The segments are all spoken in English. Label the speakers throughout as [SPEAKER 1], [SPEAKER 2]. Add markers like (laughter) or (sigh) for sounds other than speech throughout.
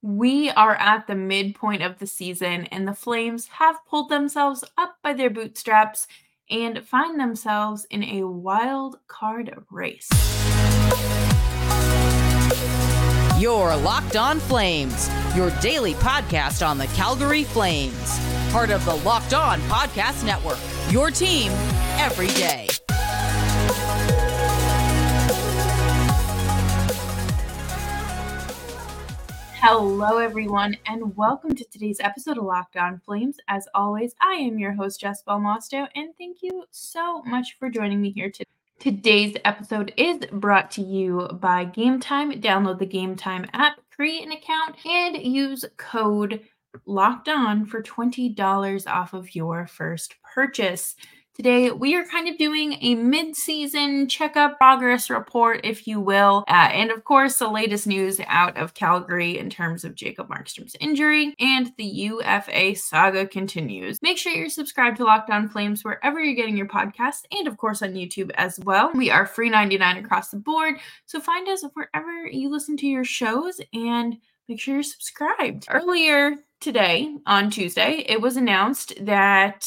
[SPEAKER 1] We are at the midpoint of the season, and the Flames have pulled themselves up by their bootstraps and find themselves in a wild card race.
[SPEAKER 2] Your Locked On Flames, your daily podcast on the Calgary Flames, part of the Locked On Podcast Network. Your team every day.
[SPEAKER 1] Hello, everyone, and welcome to today's episode of Locked On Flames. As always, I am your host, Jess Belmosto, and thank you so much for joining me here today. Today's episode is brought to you by Game Time. Download the Game Time app, create an account, and use code Locked On for $20 off of your first purchase. Today, we are kind of doing a mid season checkup progress report, if you will. Uh, and of course, the latest news out of Calgary in terms of Jacob Markstrom's injury and the UFA saga continues. Make sure you're subscribed to Locked On Flames wherever you're getting your podcast and, of course, on YouTube as well. We are free 99 across the board. So find us wherever you listen to your shows and make sure you're subscribed. Earlier today, on Tuesday, it was announced that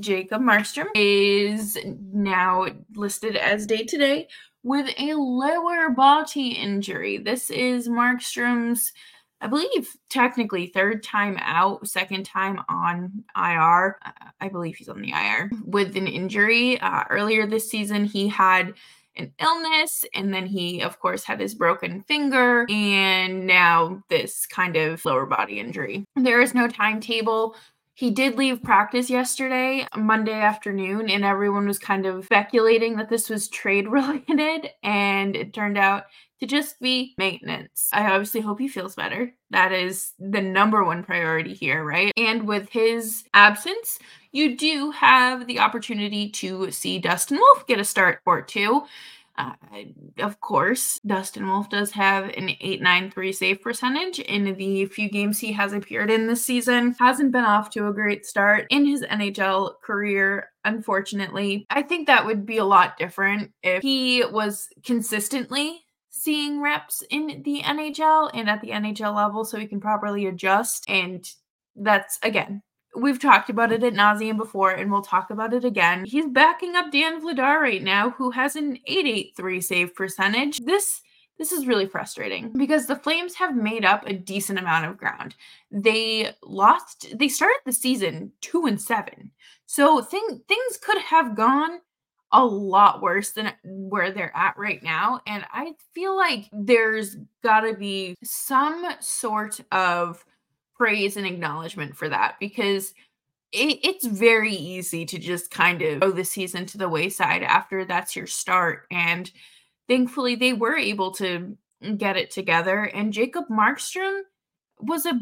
[SPEAKER 1] Jacob Markstrom is now listed as day today with a lower body injury. This is Markstrom's, I believe, technically third time out, second time on IR. I believe he's on the IR with an injury. Uh, earlier this season, he had an illness and then he of course had his broken finger and now this kind of lower body injury there is no timetable he did leave practice yesterday, Monday afternoon, and everyone was kind of speculating that this was trade (laughs) related, and it turned out to just be maintenance. I obviously hope he feels better. That is the number one priority here, right? And with his absence, you do have the opportunity to see Dustin Wolf get a start or two. Uh, of course, Dustin Wolf does have an 893 save percentage in the few games he has appeared in this season. Hasn't been off to a great start in his NHL career, unfortunately. I think that would be a lot different if he was consistently seeing reps in the NHL and at the NHL level so he can properly adjust. And that's, again, We've talked about it at nauseum before, and we'll talk about it again. He's backing up Dan Vladar right now, who has an 883 save percentage. This this is really frustrating because the Flames have made up a decent amount of ground. They lost, they started the season two and seven. So thing, things could have gone a lot worse than where they're at right now. And I feel like there's got to be some sort of praise and acknowledgement for that because it, it's very easy to just kind of throw the season to the wayside after that's your start. And thankfully, they were able to get it together. And Jacob Markstrom was a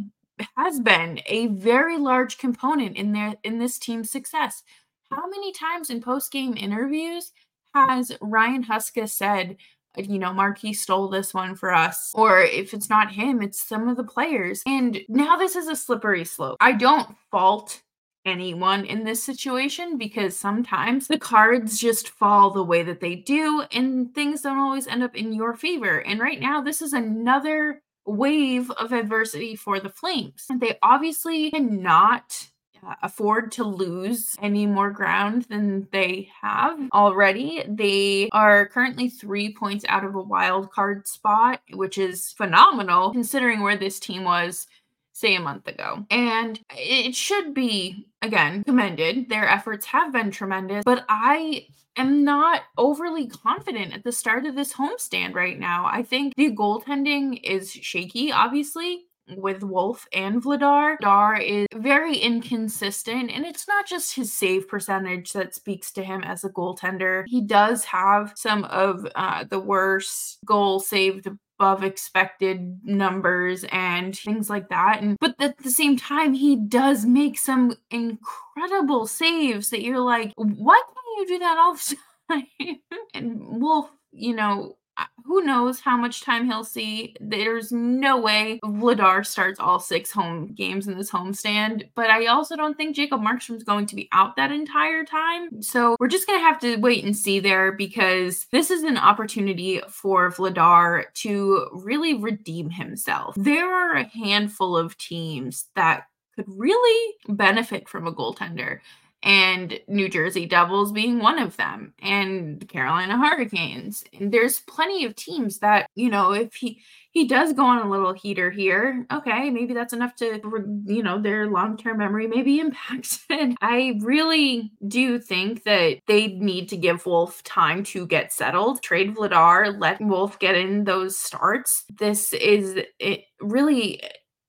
[SPEAKER 1] has been a very large component in their in this team's success. How many times in post game interviews has Ryan Huska said, you know, Marky stole this one for us. Or if it's not him, it's some of the players. And now this is a slippery slope. I don't fault anyone in this situation because sometimes the cards just fall the way that they do and things don't always end up in your favor. And right now, this is another wave of adversity for the Flames. They obviously cannot afford to lose any more ground than they have already. They are currently three points out of a wild card spot, which is phenomenal considering where this team was say a month ago. And it should be, again, commended. Their efforts have been tremendous, but I am not overly confident at the start of this homestand right now. I think the goaltending is shaky, obviously with Wolf and Vladar. Dar is very inconsistent, and it's not just his save percentage that speaks to him as a goaltender. He does have some of uh, the worst goal saved above expected numbers and things like that. And but at the same time, he does make some incredible saves that you're like, why can't you do that all the (laughs) time? and Wolf, you know, who knows how much time he'll see. There's no way Vladar starts all six home games in this homestand, but I also don't think Jacob Markstrom's going to be out that entire time. So we're just going to have to wait and see there because this is an opportunity for Vladar to really redeem himself. There are a handful of teams that could really benefit from a goaltender and New Jersey Devils being one of them, and Carolina Hurricanes. And there's plenty of teams that, you know, if he he does go on a little heater here, okay, maybe that's enough to, you know, their long term memory may be (laughs) impacted. I really do think that they need to give Wolf time to get settled. Trade Vladar, let Wolf get in those starts. This is it really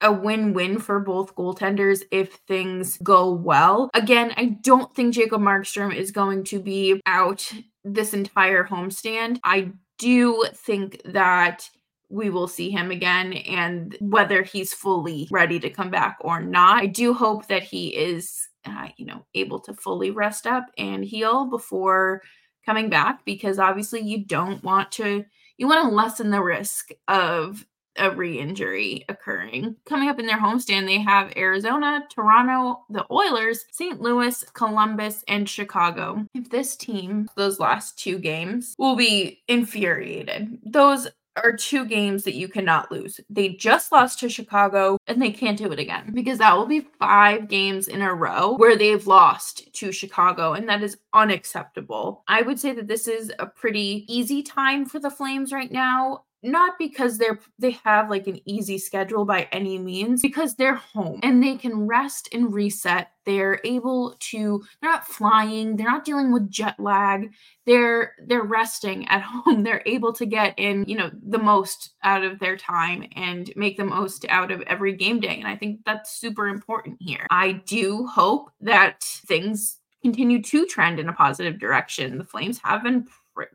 [SPEAKER 1] a win-win for both goaltenders if things go well. Again, I don't think Jacob Markstrom is going to be out this entire homestand. I do think that we will see him again and whether he's fully ready to come back or not. I do hope that he is uh, you know, able to fully rest up and heal before coming back because obviously you don't want to you want to lessen the risk of a re-injury occurring. Coming up in their homestand, they have Arizona, Toronto, the Oilers, St. Louis, Columbus, and Chicago. If this team, those last two games, will be infuriated. Those are two games that you cannot lose. They just lost to Chicago and they can't do it again because that will be five games in a row where they've lost to Chicago and that is unacceptable. I would say that this is a pretty easy time for the Flames right now not because they're they have like an easy schedule by any means because they're home and they can rest and reset. They're able to they're not flying they're not dealing with jet lag. They're they're resting at (laughs) home. They're able to get in you know the most out of their time and make the most out of every game day and i think that's super important here. I do hope that things continue to trend in a positive direction. The flames have been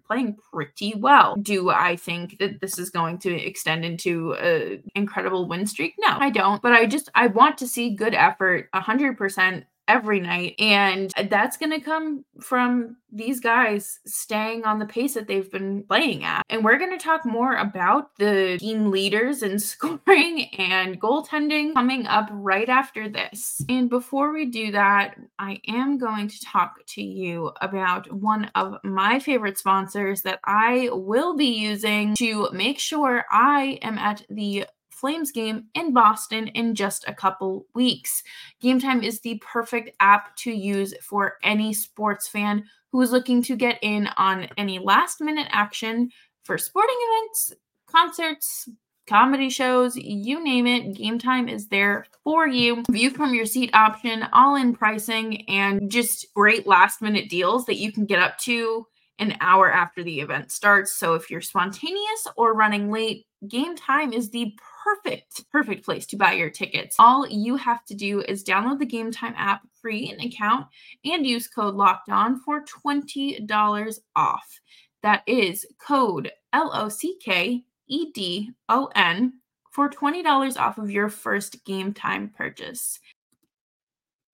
[SPEAKER 1] playing pretty well. Do I think that this is going to extend into an incredible win streak? No, I don't. But I just I want to see good effort 100% every night. And uh, that's going to come from these guys staying on the pace that they've been playing at. And we're going to talk more about the team leaders and (laughs) scoring and goaltending coming up right after this. And before we do that, I am going to talk to you about one of my favorite sponsors that I will be using to make sure I am at the Flames game in Boston in just a couple weeks. Game Time is the perfect app to use for any sports fan who is looking to get in on any last minute action for sporting events, concerts, comedy shows, you name it, Game Time is there for you. View from your seat option, all in pricing, and just great last minute deals that you can get up to an hour after the event starts. So if you're spontaneous or running late, Game Time is the perfect, perfect place to buy your tickets. All you have to do is download the Game Time app, create an account, and use code Locked On for $20 off. That is code L O C K E D O N for $20 off of your first Game Time purchase.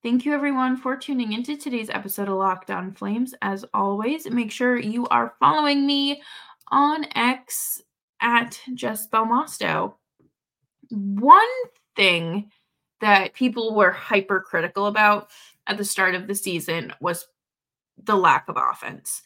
[SPEAKER 1] Thank you, everyone, for tuning into today's episode of Locked On Flames. As always, make sure you are following me on X at Jess Belmosto one thing that people were hypercritical about at the start of the season was the lack of offense.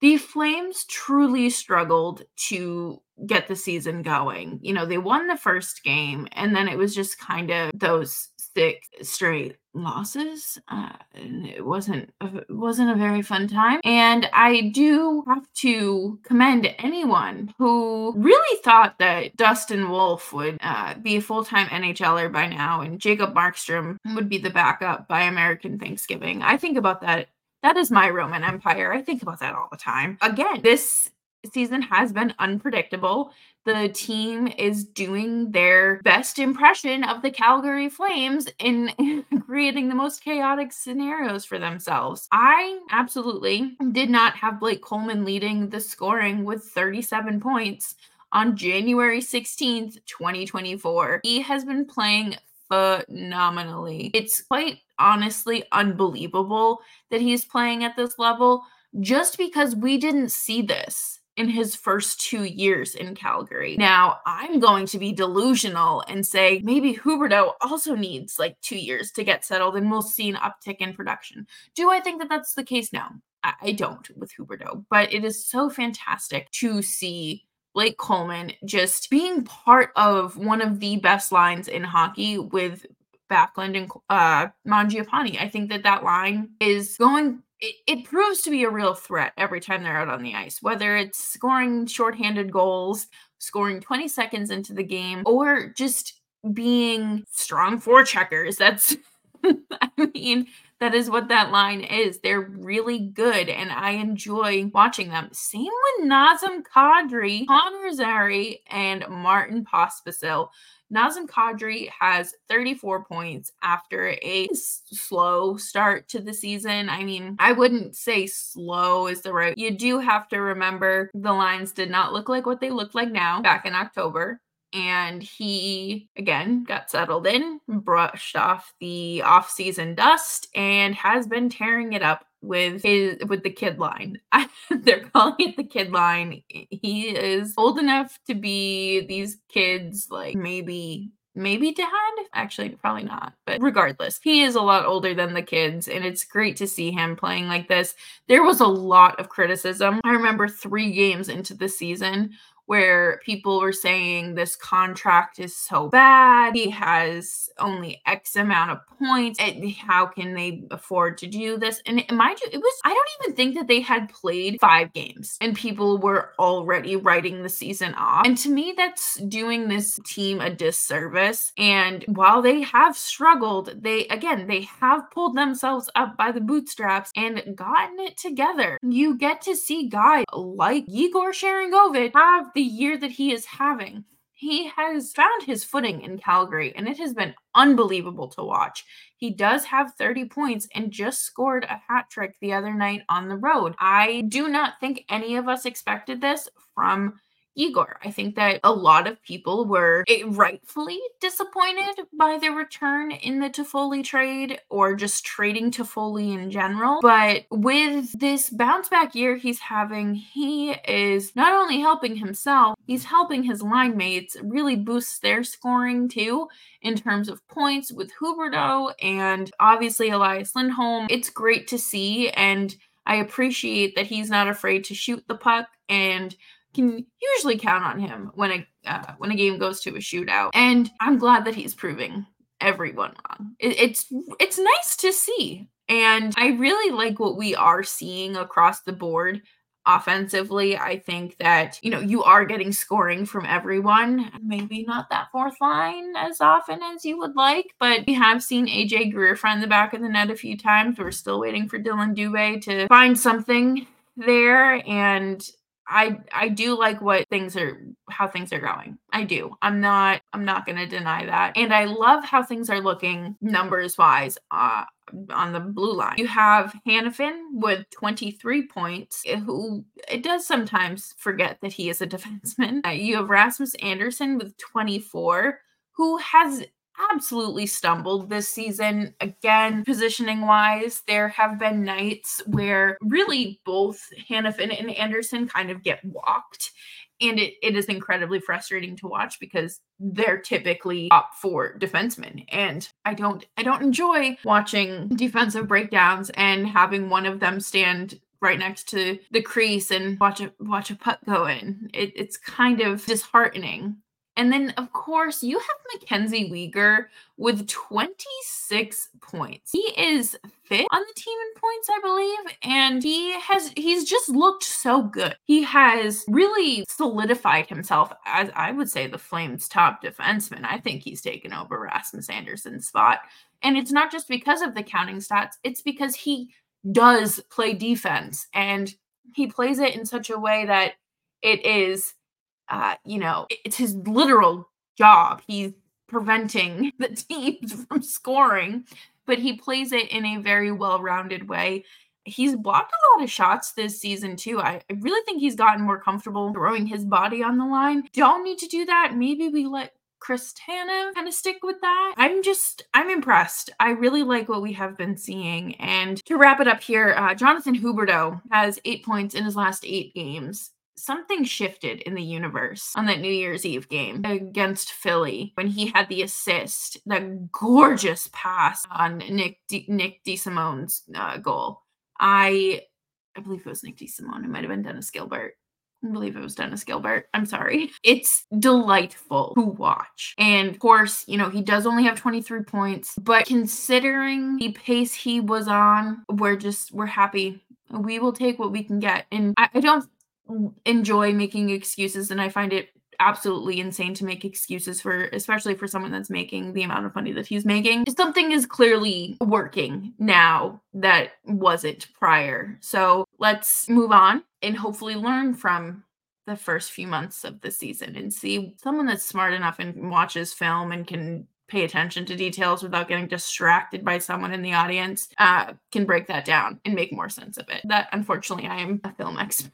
[SPEAKER 1] The Flames truly struggled to get the season going. You know, they won the first game, and then it was just kind of those six straight losses. Uh, and it wasn't a, it wasn't a very fun time. And I do have to commend anyone who really thought that Dustin Wolf would uh, be a full time NHLer by now, and Jacob Markstrom would be the backup by American Thanksgiving. I think about that. That is my Roman Empire. I think about that all the time. Again, this season has been unpredictable. The team is doing their best impression of the Calgary Flames in (laughs) creating the most chaotic scenarios for themselves. I absolutely did not have Blake Coleman leading the scoring with 37 points on January 16th, 2024. He has been playing phenomenally. It's quite honestly unbelievable that he's playing at this level just because we didn't see this in his first two years in Calgary. Now, I'm going to be delusional and say maybe Huberdeau also needs like two years to get settled and we'll see an uptick in production. Do I think that that's the case now? I don't with Huberdeau, but it is so fantastic to see Blake Coleman just being part of one of the best lines in hockey with Backlund and uh, Mangiapane. I think that that line is going. It, it proves to be a real threat every time they're out on the ice, whether it's scoring shorthanded goals, scoring 20 seconds into the game, or just being strong forecheckers. That's, (laughs) I mean, that is what that line is. They're really good, and I enjoy watching them. Same with Nazem Kadri, Connor Zary, and Martin Pospisil. Nazem Kadri has 34 points after a slow start to the season. I mean, I wouldn't say slow is the right. You do have to remember the lines did not look like what they look like now back in October and he again got settled in, brushed off the off-season dust, and has been tearing it up with his with the kid line. (laughs) They're calling it the kid line. He is old enough to be these kids like maybe maybe dad actually probably not but regardless he is a lot older than the kids and it's great to see him playing like this there was a lot of criticism i remember three games into the season where people were saying this contract is so bad. He has only X amount of points. how can they afford to do this? And mind you, it was, I don't even think that they had played five games and people were already writing the season off. And to me, that's doing this team a disservice. And while they have struggled, they, again, they have pulled themselves up by the bootstraps and gotten it together. You get to see guys like Yegor Sharangovich have the year that he is having. He has found his footing in Calgary, and it has been unbelievable to watch. He does have 30 points and just scored a hat trick the other night on the road. I do not think any of us expected this from Yegor. I think that a lot of people were eh, rightfully disappointed by the return in the Toffoli trade or just trading Toffoli in general. But with this bounce back year he's having, he is not only helping himself, he's helping his line mates really boost their scoring too in terms of points with Huberdeau and obviously Elias Lindholm. It's great to see and I appreciate that he's not afraid to shoot the puck and can usually count on him when a uh, when a game goes to a shootout. And I'm glad that he's proving everyone wrong. It, it's it's nice to see, and I really like what we are seeing across the board. Offensively, I think that you know you are getting scoring from everyone. Maybe not that fourth line as often as you would like, but we have seen AJ Greer find the back of the net a few times. We're still waiting for Dillon Dubé to find something there and I I do like what things are how things are going. I do. I'm not I'm not going to deny that. And I love how things are looking numbers wise uh on the blue line. You have Hanifin with 23 points, eh, who it does sometimes forget that he is a (laughs) defenseman. Uh, you have Rasmus Andersson with 24, who has absolutely stumbled this season. Again, positioning wise, there have been nights where really both Hanifin and Andersson kind of get walked. And it, it is incredibly frustrating to watch because they're typically up for defensemen. And I don't I don't enjoy watching defensive breakdowns and having one of them stand right next to the crease and watch a watch a puck go in. It, it's kind of disheartening. And then, of course, you have Mackenzie Weegar with 26 points. He is fifth on the team in points, I believe, and he has he's just looked so good. He has really solidified himself as I would say the Flames' top defenseman. I think he's taken over Rasmus Andersson's spot. And it's not just because of the counting stats, it's because he does play defense and he plays it in such a way that it is uh, you know, it's his literal job. He's preventing (laughs) the teams from scoring, but he plays it in a very well rounded way. He's blocked a lot of shots this season, too. I, I really think he's gotten more comfortable throwing his body on the line. Don't need to do that. Maybe we let Chris Tanev kind of stick with that. I'm just, I'm impressed. I really like what we have been seeing. And to wrap it up here, uh, Jonathan Huberdeau has eight points in his last eight games something shifted in the universe on that New Year's Eve game against Philly when he had the assist, that gorgeous pass on Nick D- Nick DeSimone's uh, goal. I I believe it was Nick DeSimone. It might have been Dennis Gilbert. I believe it was Dennis Gilbert. I'm sorry. (laughs) It's delightful to watch. And of course, you know, he does only have 23 points, but considering the pace he was on, we're just, we're happy. We will take what we can get. And I, I don't enjoy making excuses, and I find it absolutely insane to make excuses for especially for someone that's making the amount of money that he's making. Something is clearly working now that wasn't prior. So let's move on and hopefully learn from the first few months of the season and see someone that's smart enough and watches film and can pay attention to details without getting distracted by someone in the audience uh, can break that down and make more sense of it. That unfortunately i am a film expert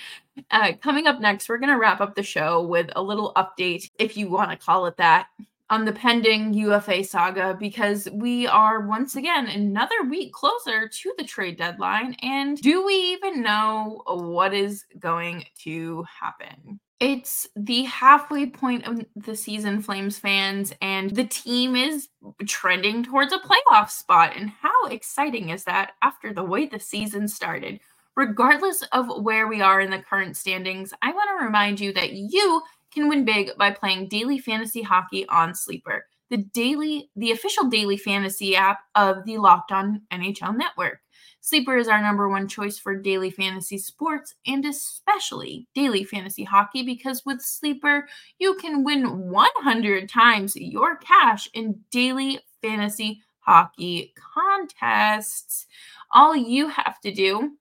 [SPEAKER 1] (laughs) uh, coming up next, we're going to wrap up the show with a little update, if you want to call it that, on the pending UFA saga because we are once again another week closer to the trade deadline. And do we even know what is going to happen? It's the halfway point of the season, Flames fans, and the team is trending towards a playoff spot. And how exciting is that after the way the season started? Regardless of where we are in the current standings, I want to remind you that you can win big by playing daily fantasy hockey on Sleeper, the daily the official daily fantasy app of the Locked On NHL network. Sleeper is our number one choice for daily fantasy sports and especially daily fantasy hockey because with Sleeper, you can win 100 times your cash in daily fantasy hockey contests. All you have to do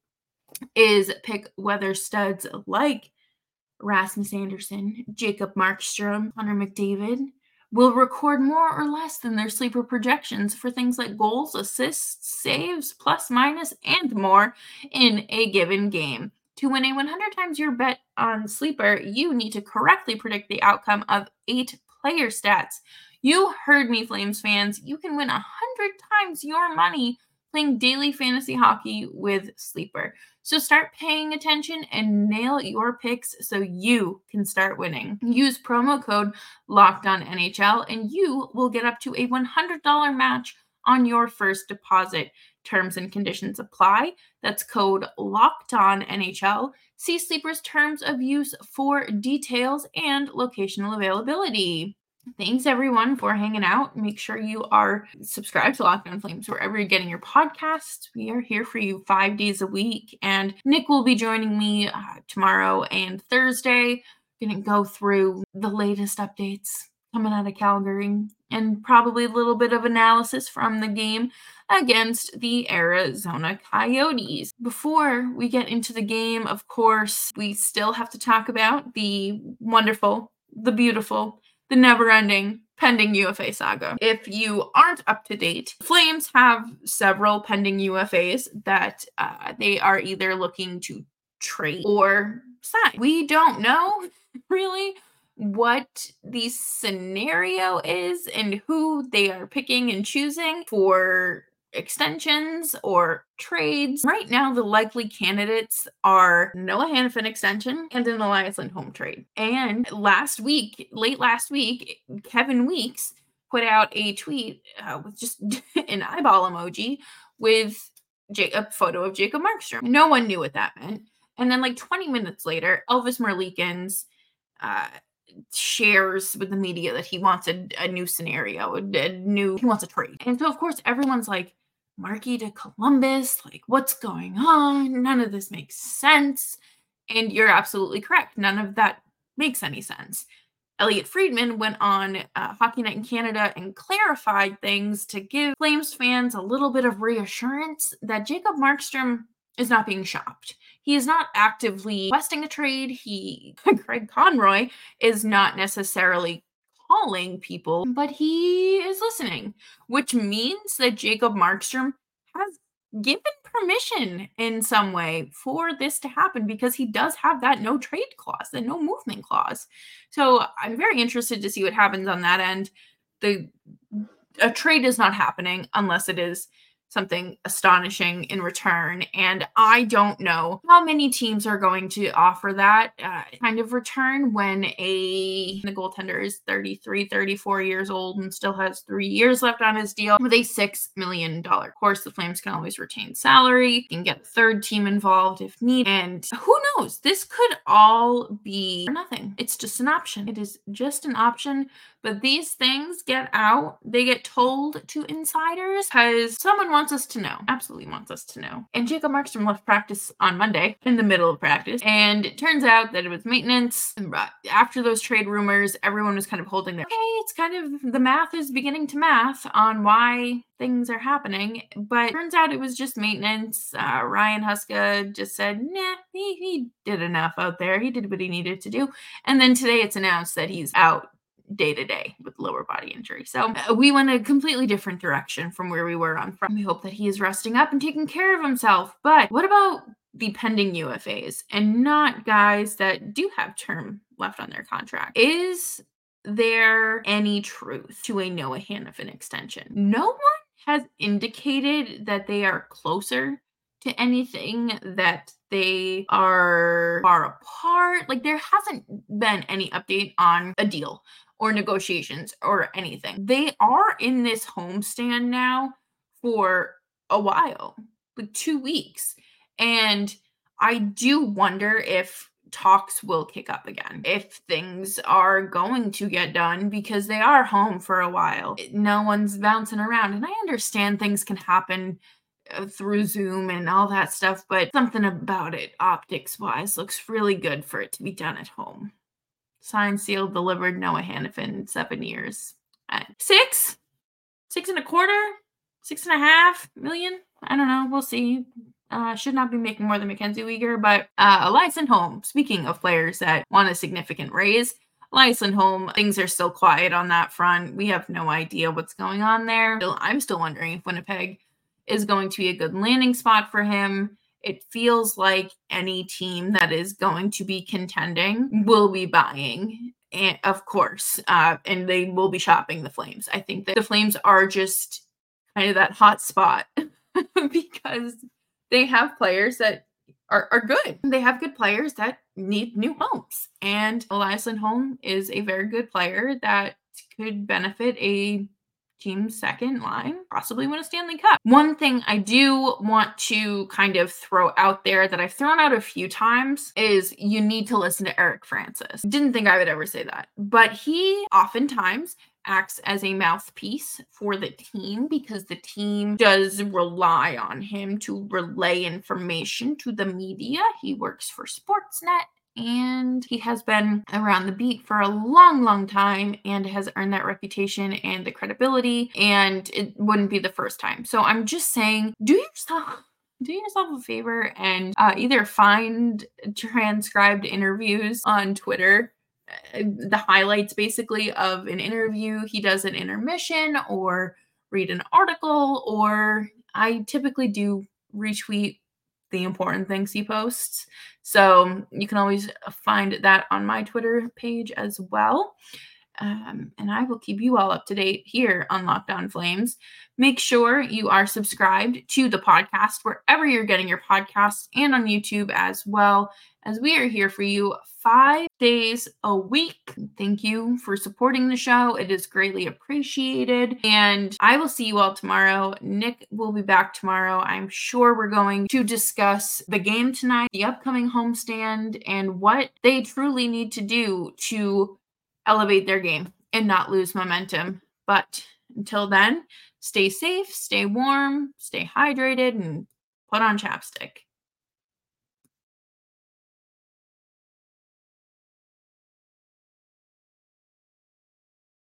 [SPEAKER 1] is pick whether studs like Rasmus Andersson, Jacob Markstrom, Hunter McDavid will record more or less than their sleeper projections for things like goals, assists, saves, plus, minus, and more in a given game. To win a 100 times your bet on sleeper, you need to correctly predict the outcome of eight player stats. You heard me, Flames fans. You can win 100 times your money playing daily fantasy hockey with Sleeper. So start paying attention and nail your picks so you can start winning. Use promo code Locked On NHL and you will get up to a $100 match on your first deposit. Terms and conditions apply. That's code Locked On NHL. See Sleeper's terms of use for details and locational availability. Thanks everyone for hanging out. Make sure you are subscribed to Locked On Flames wherever you're getting your podcast. We are here for you five days a week, and Nick will be joining me uh, tomorrow and Thursday. Going to go through the latest updates coming out of Calgary and probably a little bit of analysis from the game against the Arizona Coyotes. Before we get into the game, of course, we still have to talk about the wonderful, the beautiful the never ending pending UFA saga. If you aren't up to date, Flames have several pending UFAs that uh, they are either looking to trade or sign. We don't know (laughs) really what the scenario is and who they are picking and choosing for extensions or trades. Right now, the likely candidates are Noah Hanifin extension and an Elias Lindholm trade. And last week, late last week, Kevin Weeks put out a tweet uh, with just (laughs) an eyeball emoji with a photo of Jacob Markstrom. No one knew what that meant. And then, like 20 minutes later, Elvis Merzlikins uh, shares with the media that he wants a, a new scenario, a, a, new, he wants a trade. And so, of course, everyone's like, Marky to Columbus. Like, what's going on? None of this makes sense. And you're absolutely correct. None of that makes any sense. Elliot Friedman went on uh, Hockey Night in Canada and clarified things to give Flames fans a little bit of reassurance that Jacob Markstrom is not being shopped. He is not actively requesting a trade. He, (laughs) Craig Conroy, is not necessarily calling people, but he is listening, which means that Jacob Markstrom has given permission in some way for this to happen because he does have that no trade clause, the no movement clause. So I'm very interested to see what happens on that end. The a trade is not happening unless it is something astonishing in return. And I don't know how many teams are going to offer that uh, kind of return when a the goaltender is 33, 34 years old and still has three years left on his deal with a $6 million. Of course, the Flames can always retain salary, can get a third team involved if needed. And who knows? This could all be nothing. It's just an option. It is just an option but these things get out, they get told to insiders because someone wants us to know. Absolutely wants us to know. And Jacob Markstrom left practice on Monday in the middle of practice. And it turns out that it was maintenance. After those trade rumors, everyone was kind of holding their, hey, it's kind of the math is beginning to math on why things are happening. But turns out it was just maintenance. Uh, Ryan Huska just said, nah, he, he did enough out there. He did what he needed to do. And then today it's announced that he's out day to day with lower body injury. So uh, we went a completely different direction from where we were on front. We hope that he is resting up and taking care of himself. But what about the pending UFAs and not guys that do have term left on their contract? Is there any truth to a Noah Hanifin extension? No one has indicated that they are closer to anything that they are far apart. Like there hasn't been any update on a deal or negotiations or anything. They are in this homestand now for a while, like two weeks. And I do wonder if talks will kick up again, if things are going to get done because they are home for a while. No one's bouncing around. And I understand things can happen uh, through Zoom and all that stuff, but something about it, optics wise, looks really good for it to be done at home. Signed, sealed, delivered, Noah Hanifin, seven years. Six? Six and a quarter? Six and a half million? I don't know. We'll see. Uh, should not be making more than Mackenzie Weegar, but uh, Elias Lindholm, speaking of players that want a significant raise, Elias Lindholm, things are still quiet on that front. We have no idea what's going on there. I'm still wondering if Winnipeg is going to be a good landing spot for him it feels like any team that is going to be contending will be buying and of course uh, and they will be shopping the flames. I think that the flames are just kind of that hot spot (laughs) because they have players that are, are good. They have good players that need new homes and elias lindholm is a very good player that could benefit a team's second line, possibly win a Stanley Cup. One thing I do want to kind of throw out there that I've thrown out a few times is you need to listen to Eric Francis. Didn't think I would ever say that, but he oftentimes acts as a mouthpiece for the team because the team does rely on him to relay information to the media. He works for Sportsnet and he has been around the beat for a long, long time and has earned that reputation and the credibility. And it wouldn't be the first time. So I'm just saying, do yourself (laughs) do yourself a favor and uh, either find transcribed interviews on Twitter, uh, the highlights basically of an interview he does an intermission, or read an article, or I typically do retweet the important things he posts. So you can always find that on my Twitter page as well. Um, and I will keep you all up to date here on Locked On Flames. Make sure you are subscribed to the podcast wherever you're getting your podcasts and on YouTube as well, as we are here for you five days a week. Thank you for supporting the show. It is greatly appreciated. And I will see you all tomorrow. Nick will be back tomorrow. I'm sure we're going to discuss the game tonight, the upcoming homestand, and what they truly need to do to elevate their game and not lose momentum. But until then, stay safe, stay warm, stay hydrated, and put on chapstick.